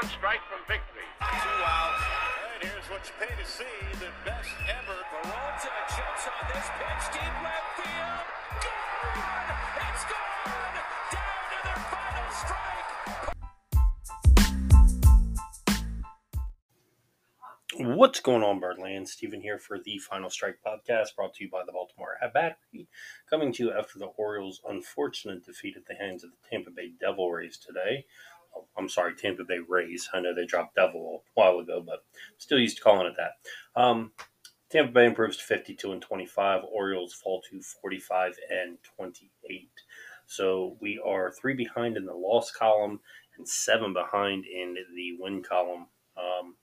one strike from victory. Two outs. And here's what you pay to see the best ever. Peralta jumps on this pitch, deep left field. Gone! It's gone! Down to their final strike. What's going on, Birdland? Stephen here for the Final Strike podcast, brought to you by the Baltimore Hat Battery. Coming to you after the Orioles' unfortunate defeat at the hands of the Tampa Bay Devil Rays today. I'm sorry, Tampa Bay Rays. I know they dropped Devil a while ago, but still used to calling it that. Um, Tampa Bay improves to 52 and 25. Orioles fall to 45 and 28. So we are three behind in the loss column and seven behind in the win column. Um,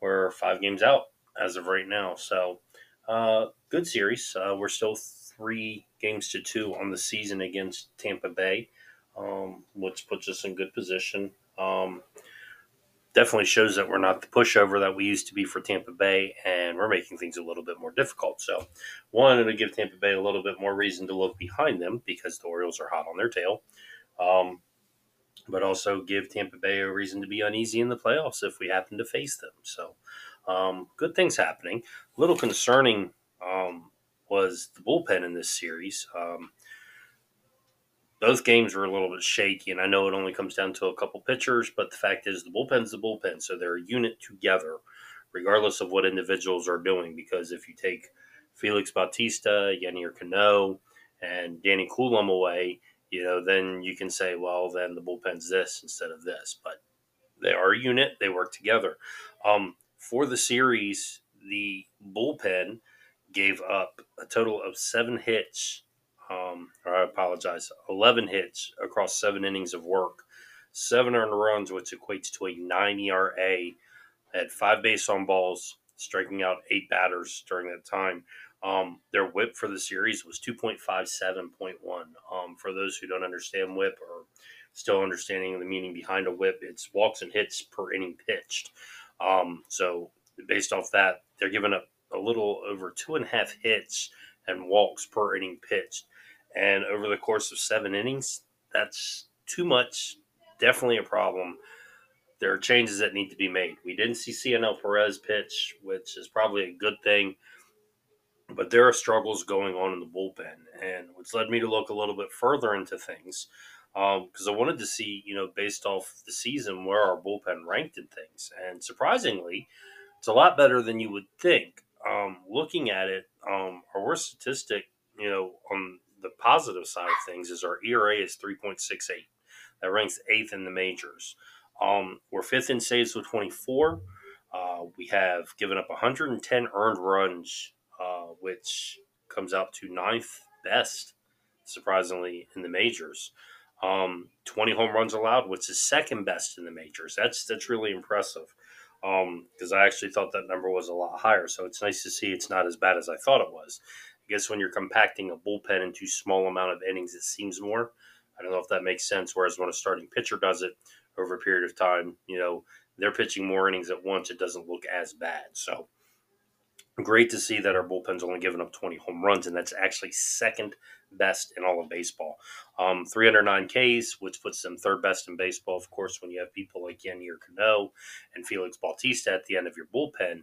we're five games out as of right now. So, uh, good series. Uh, we're still three games to two on the season against Tampa Bay, um, which puts us in good position. Um, definitely shows that we're not the pushover that we used to be for Tampa Bay, and we're making things a little bit more difficult. So, one, it'll give Tampa Bay a little bit more reason to look behind them because the Orioles are hot on their tail. Um, but also give Tampa Bay a reason to be uneasy in the playoffs if we happen to face them. So, um, good things happening. A little concerning um, was the bullpen in this series. Um, both games were a little bit shaky, and I know it only comes down to a couple pitchers, but the fact is the bullpen's the bullpen, so they're a unit together, regardless of what individuals are doing. Because if you take Felix Bautista, Yennier Cano, and Danny Coulombe away, you know, then you can say, well, then the bullpen's this instead of this. But they are a unit, they work together. Um, for the series, the bullpen gave up a total of seven hits, um, or I apologize, 11 hits across seven innings of work, seven earned runs, which equates to a 9 ERA, had five base on balls, striking out eight batters during that time. Um, their whip for the series was 2.57.1. Um, for those who don't understand whip or still understanding the meaning behind a whip, it's walks and hits per inning pitched. Um, so based off that, they're giving up a little over two and a half hits and walks per inning pitched. And over the course of seven innings, that's too much. Definitely a problem. There are changes that need to be made. We didn't see Cionel Perez pitch, which is probably a good thing but there are struggles going on in the bullpen, and which led me to look a little bit further into things because um, I wanted to see, you know, based off the season, where our bullpen ranked in things. And surprisingly, it's a lot better than you would think. Um, looking at it, um, our worst statistic, you know, on the positive side of things is our ERA is 3.68. That ranks eighth in the majors. Um, we're fifth in saves with 24. Uh, we have given up 110 earned runs uh, which comes out to ninth best, surprisingly, in the majors. Um, 20 home runs allowed, which is second best in the majors. That's that's really impressive because um, I actually thought that number was a lot higher. So it's nice to see it's not as bad as I thought it was. I guess when you're compacting a bullpen into small amount of innings, it seems more. I don't know if that makes sense. Whereas when a starting pitcher does it over a period of time, you know, they're pitching more innings at once, it doesn't look as bad. So great to see that our bullpen's only given up 20 home runs, and that's actually second best in all of baseball. Um, 309 Ks, which puts them third best in baseball. Of course, when you have people like Yennier Cano and Felix Bautista at the end of your bullpen,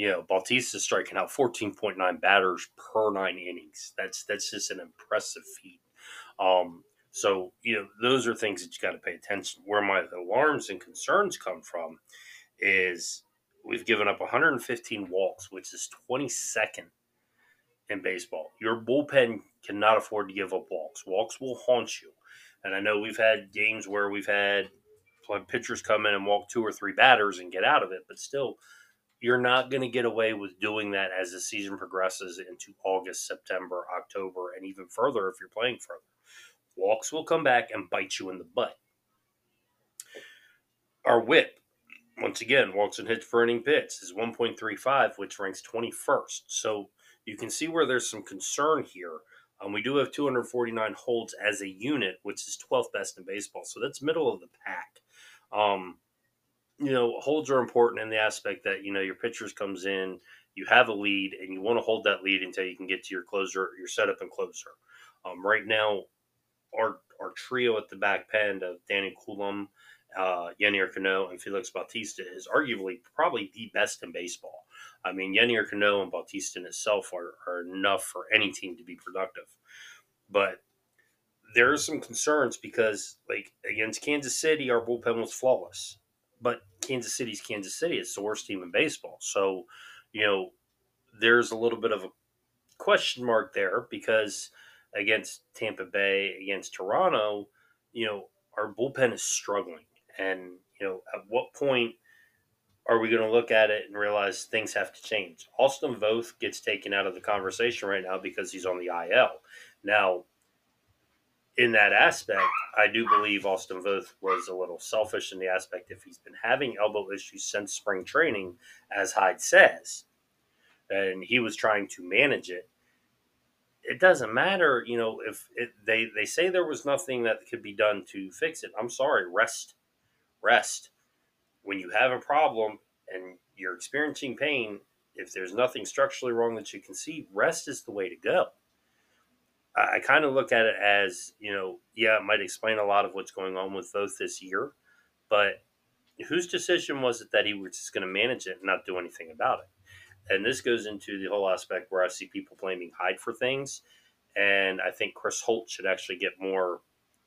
you know, Bautista's striking out 14.9 batters per nine innings. That's that's just an impressive feat. Um, so, you know, those are things that you got to pay attention. Where my alarms and concerns come from is We've given up 115 walks, which is 22nd in baseball. Your bullpen cannot afford to give up walks. Walks will haunt you. And I know we've had games where we've had pitchers come in and walk two or three batters and get out of it, but still, you're not going to get away with doing that as the season progresses into August, September, October, and even further if you're playing further. Walks will come back and bite you in the butt. Our whip once again, walks and hits for inning pitch is 1.35, which ranks 21st. So you can see where there's some concern here. Um, we do have 249 holds as a unit, which is 12th best in baseball. So that's middle of the pack. Um, you know, holds are important in the aspect that, you know, your pitchers comes in, you have a lead, and you want to hold that lead until you can get to your closer, your setup and closer. Um, right now, our, our trio at the back pen of Danny Coulombe, uh, Yennier Cano and Felix Bautista is arguably probably the best in baseball. I mean, Yennier Cano and Bautista in itself are, are enough for any team to be productive. But there are some concerns because, like, against Kansas City, our bullpen was flawless. But Kansas City's Kansas City. It's the worst team in baseball. So, you know, there's a little bit of a question mark there because against Tampa Bay, against Toronto, you know, our bullpen is struggling. And, you know, at what point are we going to look at it and realize things have to change? Austin Voth gets taken out of the conversation right now because he's on the IL. Now, in that aspect, I do believe Austin Voth was a little selfish in the aspect if he's been having elbow issues since spring training, as Hyde says, and he was trying to manage it. It doesn't matter, you know, if it, they they say there was nothing that could be done to fix it. I'm sorry, rest, rest. When you have a problem and you're experiencing pain, if there's nothing structurally wrong that you can see, rest is the way to go. I, kind of look at it as, you know, yeah, it might explain a lot of what's going on with Voth this year, but whose decision was it that he was just going to manage it and not do anything about it? And this goes into the whole aspect where I see people blaming Hyde for things, and I think Chris Holt should actually get more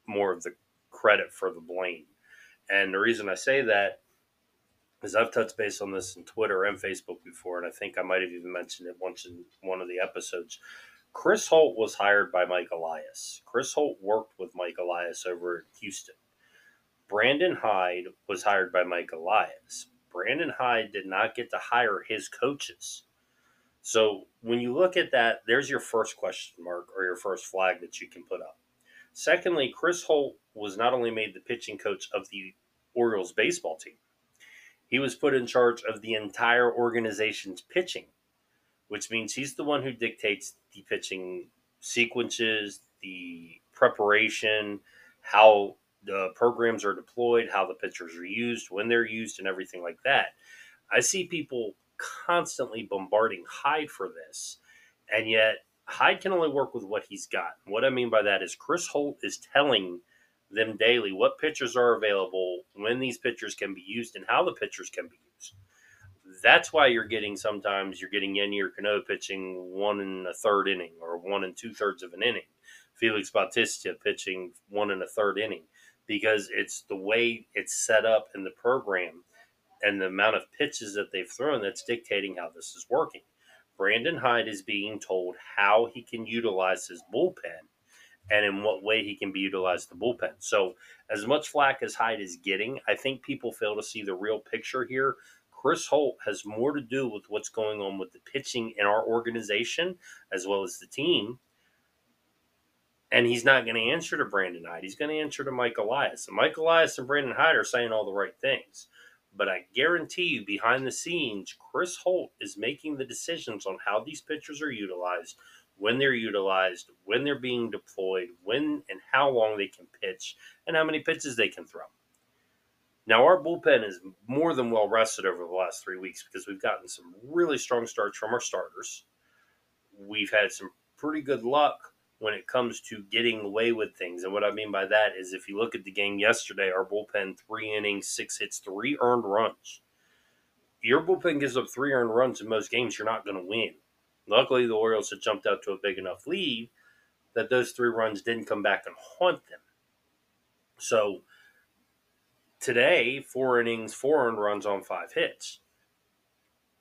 more of the credit for the blame. And the reason I say that is I've touched base on this in Twitter and Facebook before, and I think I might have even mentioned it once in one of the episodes. Chris Holt was hired by Mike Elias. Chris Holt worked with Mike Elias over in Houston. Brandon Hyde was hired by Mike Elias. Brandon Hyde did not get to hire his coaches. So when you look at that, there's your first question mark or your first flag that you can put up. Secondly, Chris Holt was not only made the pitching coach of the Orioles baseball team, he was put in charge of the entire organization's pitching, which means he's the one who dictates the pitching sequences, the preparation, how the programs are deployed, how the pitchers are used, when they're used, and everything like that. I see people constantly bombarding Hyde for this, and yet Hyde can only work with what he's got. What I mean by that is Chris Holt is telling them daily what pitchers are available, when these pitchers can be used, and how the pitchers can be used. That's why you're getting sometimes you're getting Yennier Cano pitching one and a third inning or one and two thirds of an inning. Felix Bautista pitching one and a third inning because it's the way it's set up in the program and the amount of pitches that they've thrown that's dictating how this is working. Brandon Hyde is being told how he can utilize his bullpen and in what way he can be utilized the bullpen. So, as much flack as Hyde is getting, I think people fail to see the real picture here. Chris Holt has more to do with what's going on with the pitching in our organization as well as the team and he's not going to answer to Brandon Hyde. He's going to answer to Mike Elias. And Mike Elias and Brandon Hyde are saying all the right things. But I guarantee you, behind the scenes, Chris Holt is making the decisions on how these pitchers are utilized, when they're utilized, when they're being deployed, when and how long they can pitch, and how many pitches they can throw. Now, our bullpen is more than well rested over the last three weeks because we've gotten some really strong starts from our starters. We've had some pretty good luck when it comes to getting away with things. And what I mean by that is if you look at the game yesterday, our bullpen, three innings, six hits, three earned runs. Your bullpen gives up three earned runs in most games, you're not going to win. Luckily, the Orioles had jumped out to a big enough lead that those three runs didn't come back and haunt them. So today, four innings, four earned runs on five hits.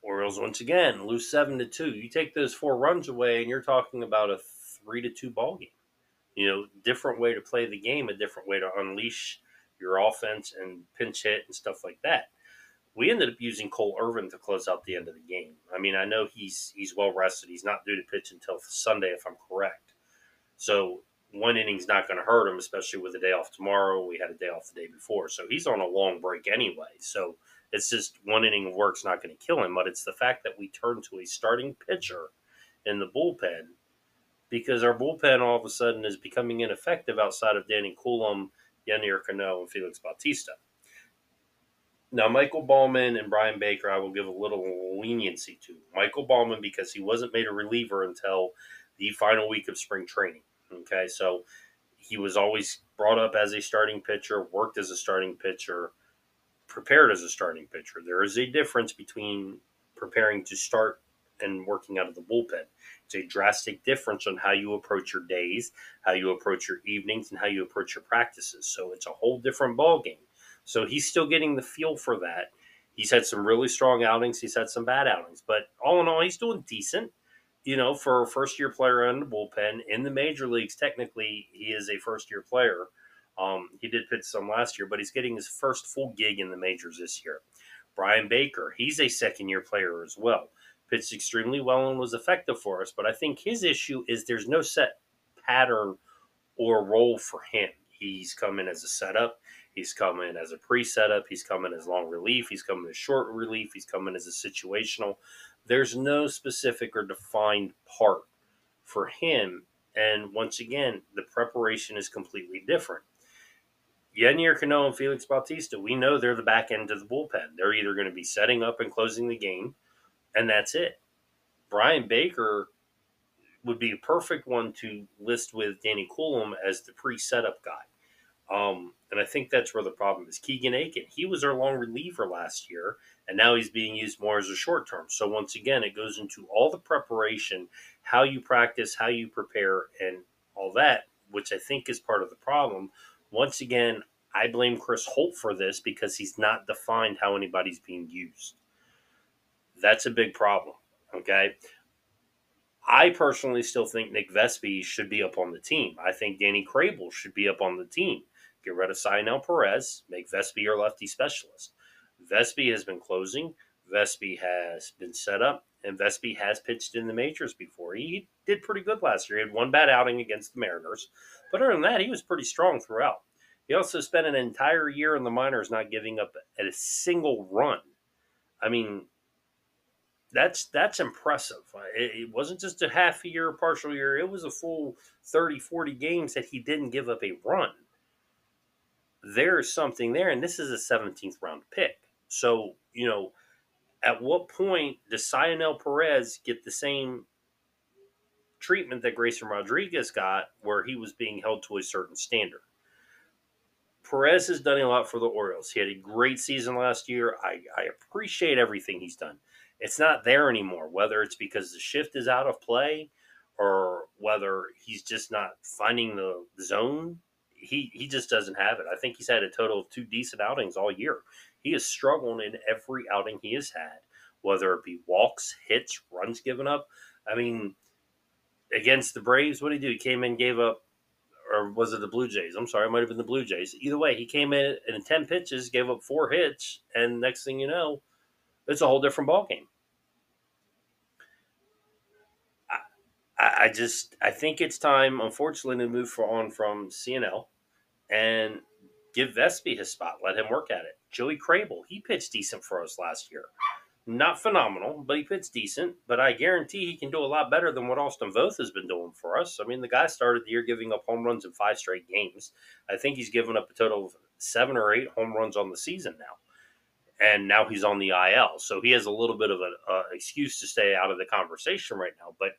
Orioles once again lose seven to two. You take those four runs away, and you're talking about a three to two ball game. You know, different way to play the game, a different way to unleash your offense and pinch hit and stuff like that. We ended up using Cole Irvin to close out the end of the game. I mean, I know he's he's well rested. He's not due to pitch until Sunday, if I'm correct. So one inning's not going to hurt him, especially with a day off tomorrow. We had a day off the day before, so he's on a long break anyway. So it's just one inning of work's not going to kill him, but it's the fact that we turn to a starting pitcher in the bullpen because our bullpen all of a sudden is becoming ineffective outside of Danny Coulombe, Yennier Cano, and Felix Bautista. Now, Michael Baumann and Bryan Baker, I will give a little leniency to. Michael Baumann, because he wasn't made a reliever until the final week of spring training. Okay, so he was always brought up as a starting pitcher, worked as a starting pitcher, prepared as a starting pitcher. There is a difference between preparing to start and working out of the bullpen. It's a drastic difference on how you approach your days, how you approach your evenings, and how you approach your practices. So it's a whole different ball game. So he's still getting the feel for that. He's had some really strong outings. He's had some bad outings, but all in all, he's doing decent. You know, for a first year player in the bullpen in the major leagues, technically he is a first year player. Um, he did pitch some last year, but he's getting his first full gig in the majors this year. Bryan Baker, he's a second year player as well. Pitched extremely well and was effective for us, but I think his issue is there's no set pattern or role for him. He's coming as a setup. He's coming as a pre-setup. He's coming as long relief. He's coming as short relief. He's coming as a situational. There's no specific or defined part for him. And once again, the preparation is completely different. Yennier Cano and Felix Bautista, we know they're the back end of the bullpen. They're either going to be setting up and closing the game, and that's it. Bryan Baker would be a perfect one to list with Danny Coulombe as the pre-setup guy. Um, and I think that's where the problem is. Keegan Akin, he was our long reliever last year, and now he's being used more as a short term. So once again, it goes into all the preparation, how you practice, how you prepare, and all that, which I think is part of the problem. Once again, I blame Chris Holt for this because he's not defined how anybody's being used. That's a big problem. Okay. I personally still think Nick Vespi should be up on the team. I think Danny Krehbiel should be up on the team. Get rid of Cionel Perez, make Vespi your lefty specialist. Vespi has been closing. Vespi has been set up, and Vespi has pitched in the majors before. He did pretty good last year. He had one bad outing against the Mariners, but other than that, he was pretty strong throughout. He also spent an entire year in the minors not giving up a single run. I mean, that's that's impressive. It, it wasn't just a half a year, partial year. It was a full 30, 40 games that he didn't give up a run there's something there, and this is a 17th round pick. So, you know, at what point does Cionel Perez get the same treatment that Grayson Rodriguez got, where he was being held to a certain standard? Perez has done a lot for the Orioles. He had a great season last year. I, I appreciate everything he's done. It's not there anymore, whether it's because the shift is out of play or whether he's just not finding the zone he he just doesn't have it. I think he's had a total of two decent outings all year. He has struggled in every outing he has had, whether it be walks, hits, runs given up. I mean, against the Braves, what did he do? He came in, gave up, or was it the Blue Jays? I'm sorry, it might have been the Blue Jays. Either way, he came in in ten pitches, gave up four hits, and next thing you know, it's a whole different ball game. I, I just I think it's time, unfortunately, to move on from Cionel and give Vespi his spot. Let him work at it. Joey Krehbiel, he pitched decent for us last year. Not phenomenal, but he pitched decent. But I guarantee he can do a lot better than what Austin Voth has been doing for us. I mean, the guy started the year giving up home runs in five straight games. I think he's given up a total of seven or eight home runs on the season now. And now he's on the IL. So he has a little bit of an excuse to stay out of the conversation right now. But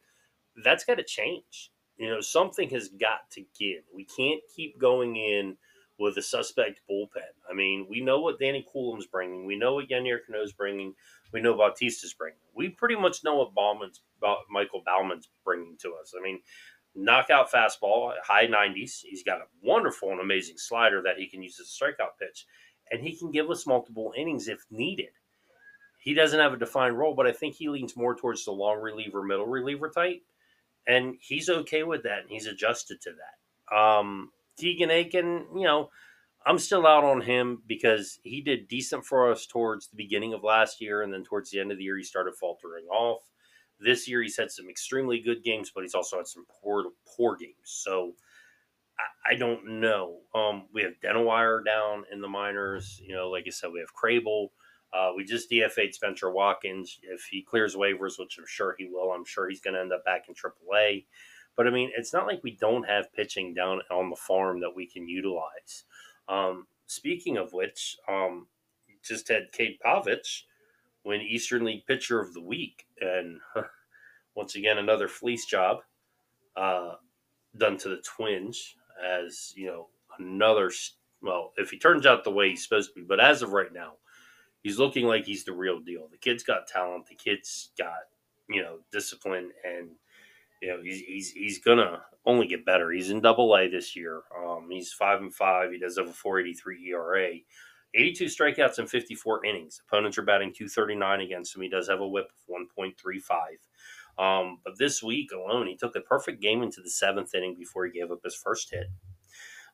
that's got to change. You know, something has got to give. We can't keep going in with a suspect bullpen. I mean, we know what Danny Coulombe's bringing. We know what Yennier Cano's bringing. We know Bautista's bringing. We pretty much know what Baumann's, Michael Baumann's bringing to us. I mean, knockout fastball, high 90s. He's got a wonderful and amazing slider that he can use as a strikeout pitch. And he can give us multiple innings if needed. He doesn't have a defined role, but I think he leans more towards the long reliever, middle reliever type and he's okay with that, and he's adjusted to that. Um, Keegan Akin, you know, I'm still out on him because he did decent for us towards the beginning of last year, and then towards the end of the year, he started faltering off. This year, he's had some extremely good games, but he's also had some poor, poor games. So I, I don't know. Um, we have Denowire down in the minors. You know, like I said, we have Krehbiel. Uh, we just DFA'd Spencer Watkins. If he clears waivers, which I'm sure he will, I'm sure he's going to end up back in AAA. But I mean, it's not like we don't have pitching down on the farm that we can utilize. Um, speaking of which, um, just had Cade Povich win Eastern League Pitcher of the Week, and once again another fleece job uh, done to the Twins. as you know another. Well, if he turns out the way he's supposed to be, but as of right now, he's looking like he's the real deal. The kid's got talent. The kid's got you know discipline, and you know he's he's, he's gonna only get better. He's in Double A this year. Um, he's five and five. He does have a four eighty three ERA. 82 strikeouts in 54 innings. Opponents are batting 239 against him. He does have a whip of 1.35. Um, but this week alone, he took a perfect game into the seventh inning before he gave up his first hit.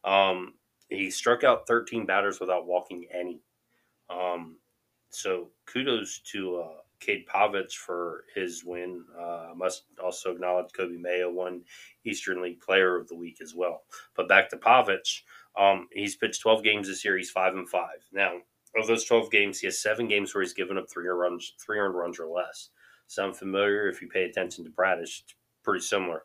Um, he struck out 13 batters without walking any. Um, so kudos to uh, Cade Povich for his win. Uh, must also acknowledge Coby Mayo won Eastern League Player of the Week as well. But back to Povich, um, he's pitched 12 games this year. He's five and five. Now, of those 12 games, he has seven games where he's given up three runs, three earned runs or less. Sound familiar? If you pay attention to Bradish, it's pretty similar.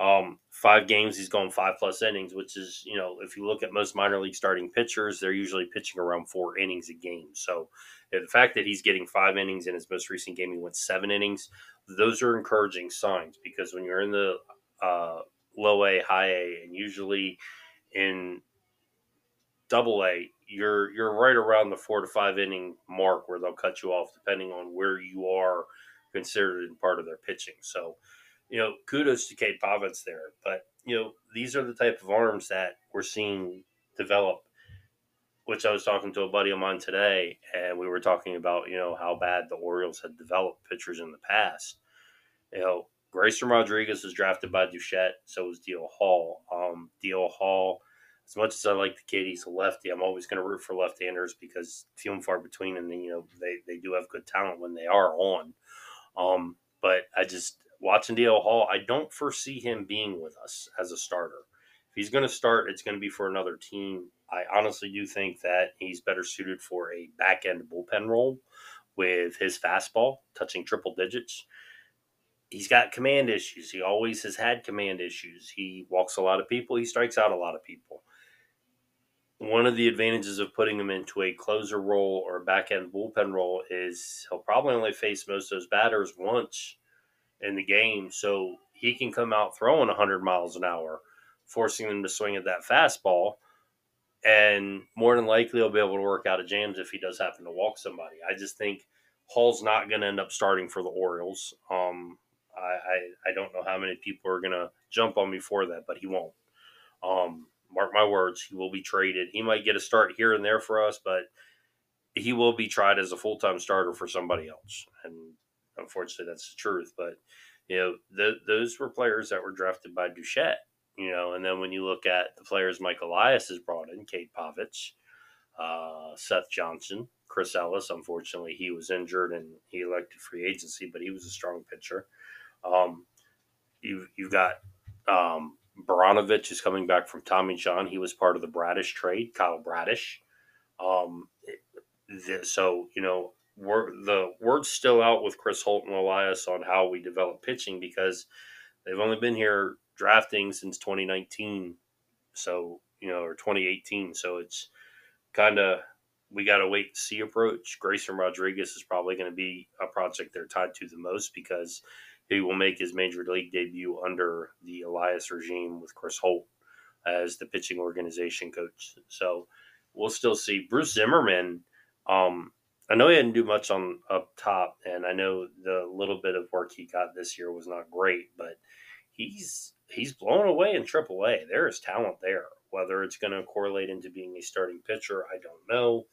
Um, five games, he's going five plus innings, which is, you know, if you look at most minor league starting pitchers, they're usually pitching around four innings a game. So the fact that he's getting five innings in his most recent game, he went seven innings. Those are encouraging signs because when you're in the uh, low A, high A, and usually in double A, you're you're right around the four to five inning mark where they'll cut you off depending on where you are considered in part of their pitching. So you know, kudos to Cade Povich there. But, you know, these are the type of arms that we're seeing develop, which I was talking to a buddy of mine today, and we were talking about, you know, how bad the Orioles had developed pitchers in the past. You know, Grayson Rodriguez was drafted by Duquette, so was DL Hall. Um, DL Hall, as much as I like the kid, he's a lefty. I'm always going to root for left-handers because few and far between, and you know they, they do have good talent when they are on. Um, but I just DL Hall, I don't foresee him being with us as a starter. If he's going to start, it's going to be for another team. I honestly do think that he's better suited for a back end bullpen role with his fastball touching triple digits. He's got command issues. He always has had command issues. He walks a lot of people, he strikes out a lot of people. One of the advantages of putting him into a closer role or a back end bullpen role is he'll probably only face most of those batters once in the game, so he can come out throwing 100 miles an hour, forcing them to swing at that fastball. And more than likely, he'll be able to work out of jams if he does happen to walk somebody. I just think Hall's not going to end up starting for the Orioles. Um, I, I, I, don't know how many people are going to jump on me for that, but he won't. Um, mark my words, he will be traded. He might get a start here and there for us, but he will be tried as a full time starter for somebody else. And Unfortunately, that's the truth. But you know, th- those were players that were drafted by Duquette. You know, and then when you look at the players Mike Elias has brought in, Cade Povich, uh, Seth Johnson, Chris Ellis. Unfortunately, he was injured and he elected free agency, but he was a strong pitcher. Um, you've you've got um, Brnovich is coming back from Tommy John. He was part of the Bradish trade, Kyle Bradish. Um, so you know, the word's still out with Chris Holt and Elias on how we develop pitching because they've only been here drafting since 2019, so you know, or 2018. So it's kind of we got to wait and see approach. Grayson Rodriguez is probably going to be a project they're tied to the most because he will make his major league debut under the Elias regime with Chris Holt as the pitching organization coach. So we'll still see. Bruce Zimmermann. um, I know he didn't do much on up top, and I know the little bit of work he got this year was not great, but he's he's blown away in AAA. There is talent there. Whether it's going to correlate into being a starting pitcher, I don't know.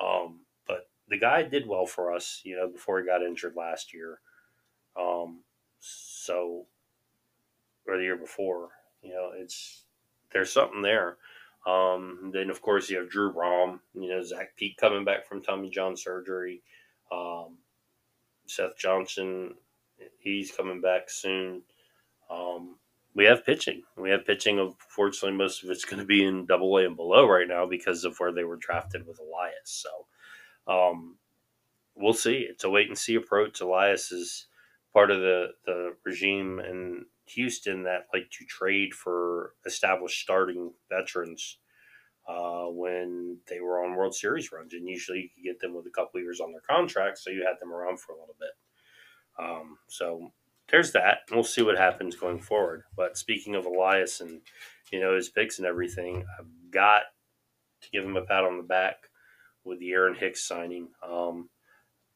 Um, but the guy did well for us, you know, before he got injured last year. Um, so, or the year before, you know, it's there's something there. Um, then of course you have Drew Rom, you know Zach Peek coming back from Tommy John surgery. Um, Seth Johnson, he's coming back soon. Um, we have pitching. We have pitching. Unfortunately, most of it's going to be in Double A and below right now because of where they were drafted with Elias. So um, we'll see. It's a wait and see approach. Elias is part of the the regime and Houston that like to trade for established starting veterans uh, when they were on World Series runs, and usually you could get them with a couple years on their contract, so you had them around for a little bit. Um, so there's that. We'll see what happens going forward. But speaking of Elias and you know his picks and everything, I've got to give him a pat on the back with the Aaron Hicks signing. Um,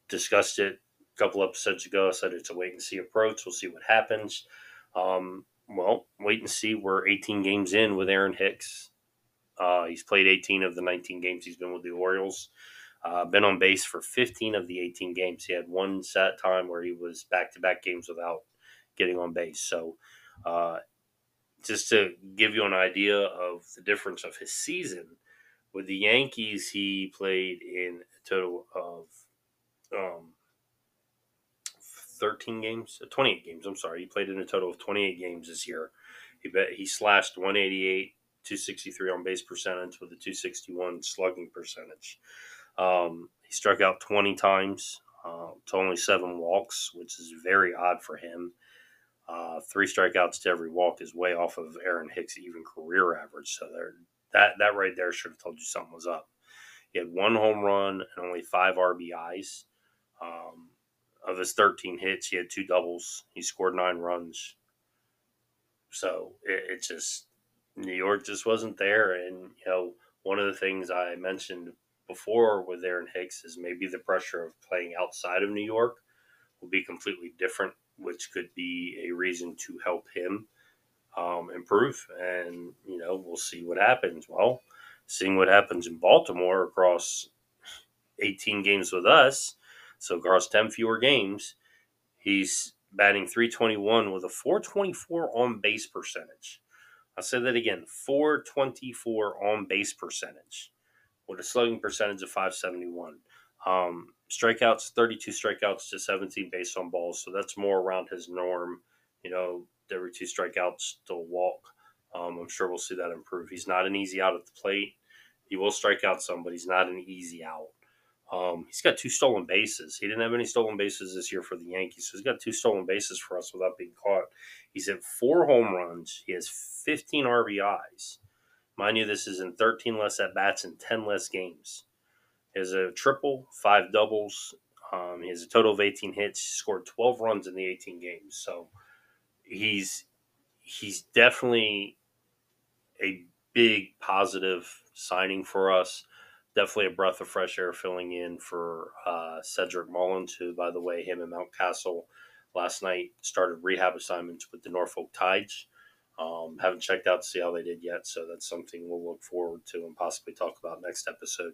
discussed it a couple episodes ago. I said it's a wait and see approach. We'll see what happens. Um, well, wait and see. We're 18 games in with Aaron Hicks. Uh, he's played 18 of the 19 games he's been with the Orioles. Uh, been on base for 15 of the 18 games. He had one set time where he was back to back games without getting on base. So, uh, just to give you an idea of the difference of his season, with the Yankees, he played in a total of um, 13 games, uh, 28 games. I'm sorry. He played in a total of 28 games this year. He bet he slashed 188, 263 on base percentage with a 261 slugging percentage. Um, he struck out 20 times uh, to only seven walks, which is very odd for him. Uh, three strikeouts to every walk is way off of Aaron Hicks' even career average. So there, that that right there should have told you something was up. He had one home run and only five RBIs. Um, of his 13 hits, he had two doubles. He scored nine runs. So it, it just New York just wasn't there, and you know one of the things I mentioned before with Aaron Hicks is maybe the pressure of playing outside of New York will be completely different, which could be a reason to help him um, improve. And, you know, we'll see what happens. Well, seeing what happens in Baltimore across 18 games with us, so across 10 fewer games, he's batting 321 with a 424 on base percentage. I'll say that again 424 on base percentage with a slugging percentage of 571. Um, strikeouts, 32 strikeouts to 17 based on balls. So that's more around his norm. You know, every two strikeouts to walk. Um, I'm sure we'll see that improve. He's not an easy out at the plate. He will strike out some, but he's not an easy out. Um, he's got two stolen bases. He didn't have any stolen bases this year for the Yankees, so he's got two stolen bases for us without being caught. He's hit four home runs. He has 15 RBIs. Mind you, this is in 13 less at bats and 10 less games. He has a triple, five doubles. Um, he has a total of 18 hits. He scored 12 runs in the 18 games. So he's he's definitely a big positive signing for us. Definitely a breath of fresh air filling in for uh, Cedric Mullins, who, by the way, him and Mountcastle last night started rehab assignments with the Norfolk Tides. Um, haven't checked out to see how they did yet, so that's something we'll look forward to and possibly talk about next episode.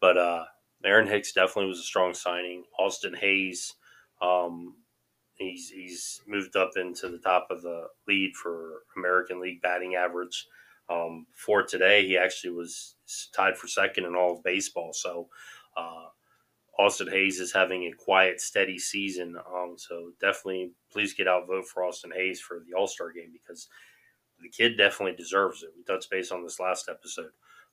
But uh, Aaron Hicks definitely was a strong signing. Austin Hays, um, he's he's moved up into the top of the lead for American League batting average. Um, for today, he actually was tied for second in all of baseball. So uh, Austin Hays is having a quiet, steady season. Um, so definitely, please get out vote for Austin Hays for the All Star game because the kid definitely deserves it. We touched base on this last episode,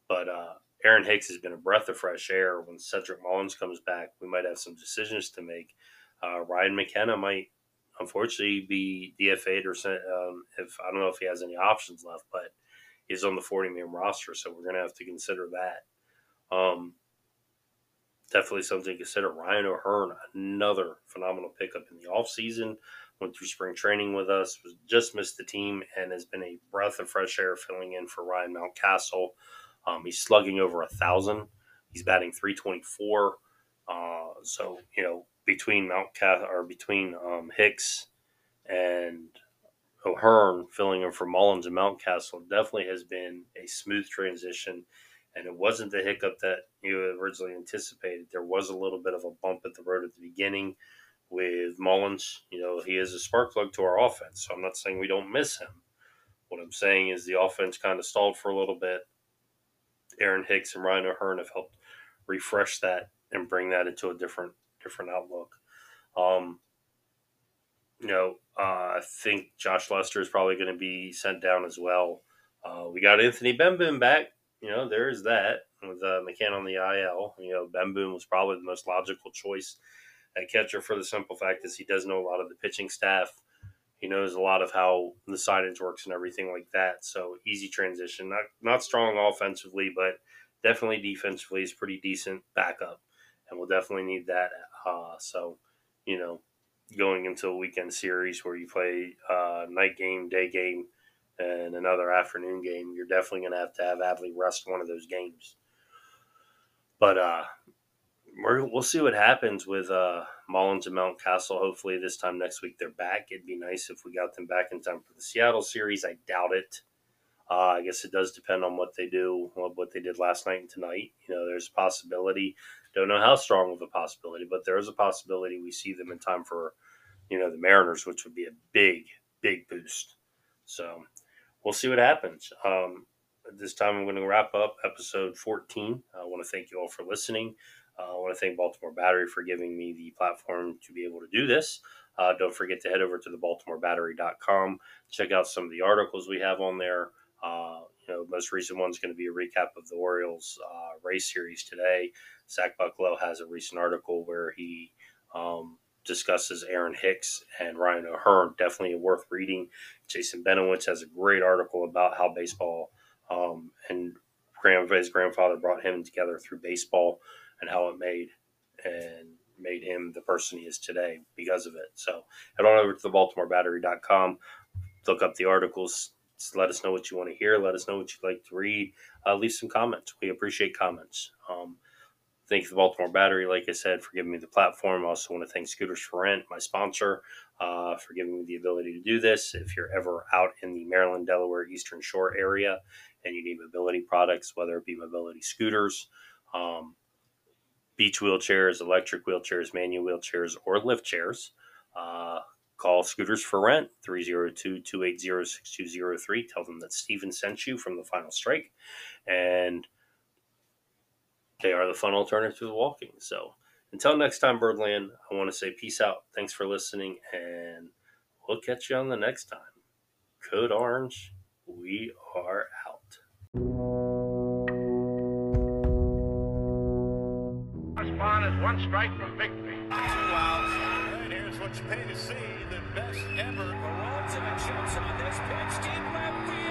but uh, Aaron Hicks has been a breath of fresh air. When Cedric Mullins comes back, we might have some decisions to make. Uh, Ryan McKenna might unfortunately be DFA'd or um, if I don't know if he has any options left, but he's on the 40 man roster, so we're going to have to consider that. Um, definitely something to consider. Ryan O'Hearn, another phenomenal pickup in the offseason went through spring training with us, was just missed the team, and has been a breath of fresh air filling in for Ryan Mountcastle. Um, he's slugging over a thousand. He's batting 324. Uh, so you know between Mountcastle or between um, Hicks and O'Hearn filling in for Mullins and Mountcastle definitely has been a smooth transition. And it wasn't the hiccup that you originally anticipated. There was a little bit of a bump at the road at the beginning with Mullins. You know, he is a spark plug to our offense. So I'm not saying we don't miss him. What I'm saying is the offense kind of stalled for a little bit. Aaron Hicks and Ryan O'Hearn have helped refresh that and bring that into a different different outlook. Um, you know, uh, I think Josh Lester is probably going to be sent down as well. Uh, we got Anthony Bemboom back. You know, there is that with uh, McCann on the IL. You know, Bemboom was probably the most logical choice at catcher for the simple fact is he does know a lot of the pitching staff. He knows a lot of how the signage works and everything like that. So easy transition. Not not strong offensively, but definitely defensively is pretty decent backup, and we'll definitely need that. Uh, so, you know, going into a weekend series where you play uh, night game, day game, and another afternoon game, you're definitely going to have to have Adley rest one of those games. But uh, we will see what happens with uh, Mullins and Mountcastle. Hopefully, this time next week they're back. It'd be nice if we got them back in time for the Seattle series. I doubt it. Uh, I guess it does depend on what they do, what they did last night and tonight. You know, there's a possibility. Don't know how strong of a possibility, but there is a possibility we see them in time for, you know, the Mariners, which would be a big, big boost. So we'll see what happens. Um, this time I'm going to wrap up episode 14. I want to thank you all for listening. Uh, I want to thank Baltimore Battery for giving me the platform to be able to do this. Uh, don't forget to head over to the baltimorebattery.com. Check out some of the articles we have on there. Uh, you know, most recent one is going to be a recap of the Orioles uh, race series today. Zach Bucklow has a recent article where he um, discusses Aaron Hicks and Ryan O'Hearn. Definitely worth reading. Jason Benowitz has a great article about how baseball um, and his grandfather brought him together through baseball and how it made and made him the person he is today because of it. So head on over to the BaltimoreBattery.com, look up the articles, let us know what you want to hear, let us know what you'd like to read, uh, leave some comments. We appreciate comments. Um, thank the Baltimore Battery, like I said, for giving me the platform. I also want to thank Scooters for Rent, my sponsor, uh, for giving me the ability to do this. If you're ever out in the Maryland, Delaware, Eastern Shore area and you need mobility products, whether it be mobility scooters, um, beach wheelchairs, electric wheelchairs, manual wheelchairs, or lift chairs, uh, call Scooters for Rent 302 280 6203. Tell them that Stephen sent you from the Final Strike. And they are the fun alternative to walking. So until next time, Birdland, I want to say peace out. Thanks for listening, and we'll catch you on the next time. Code Orange, we are out. One strike from victory. What you pay to see the best ever. Alonso jumps on this pitch deep left.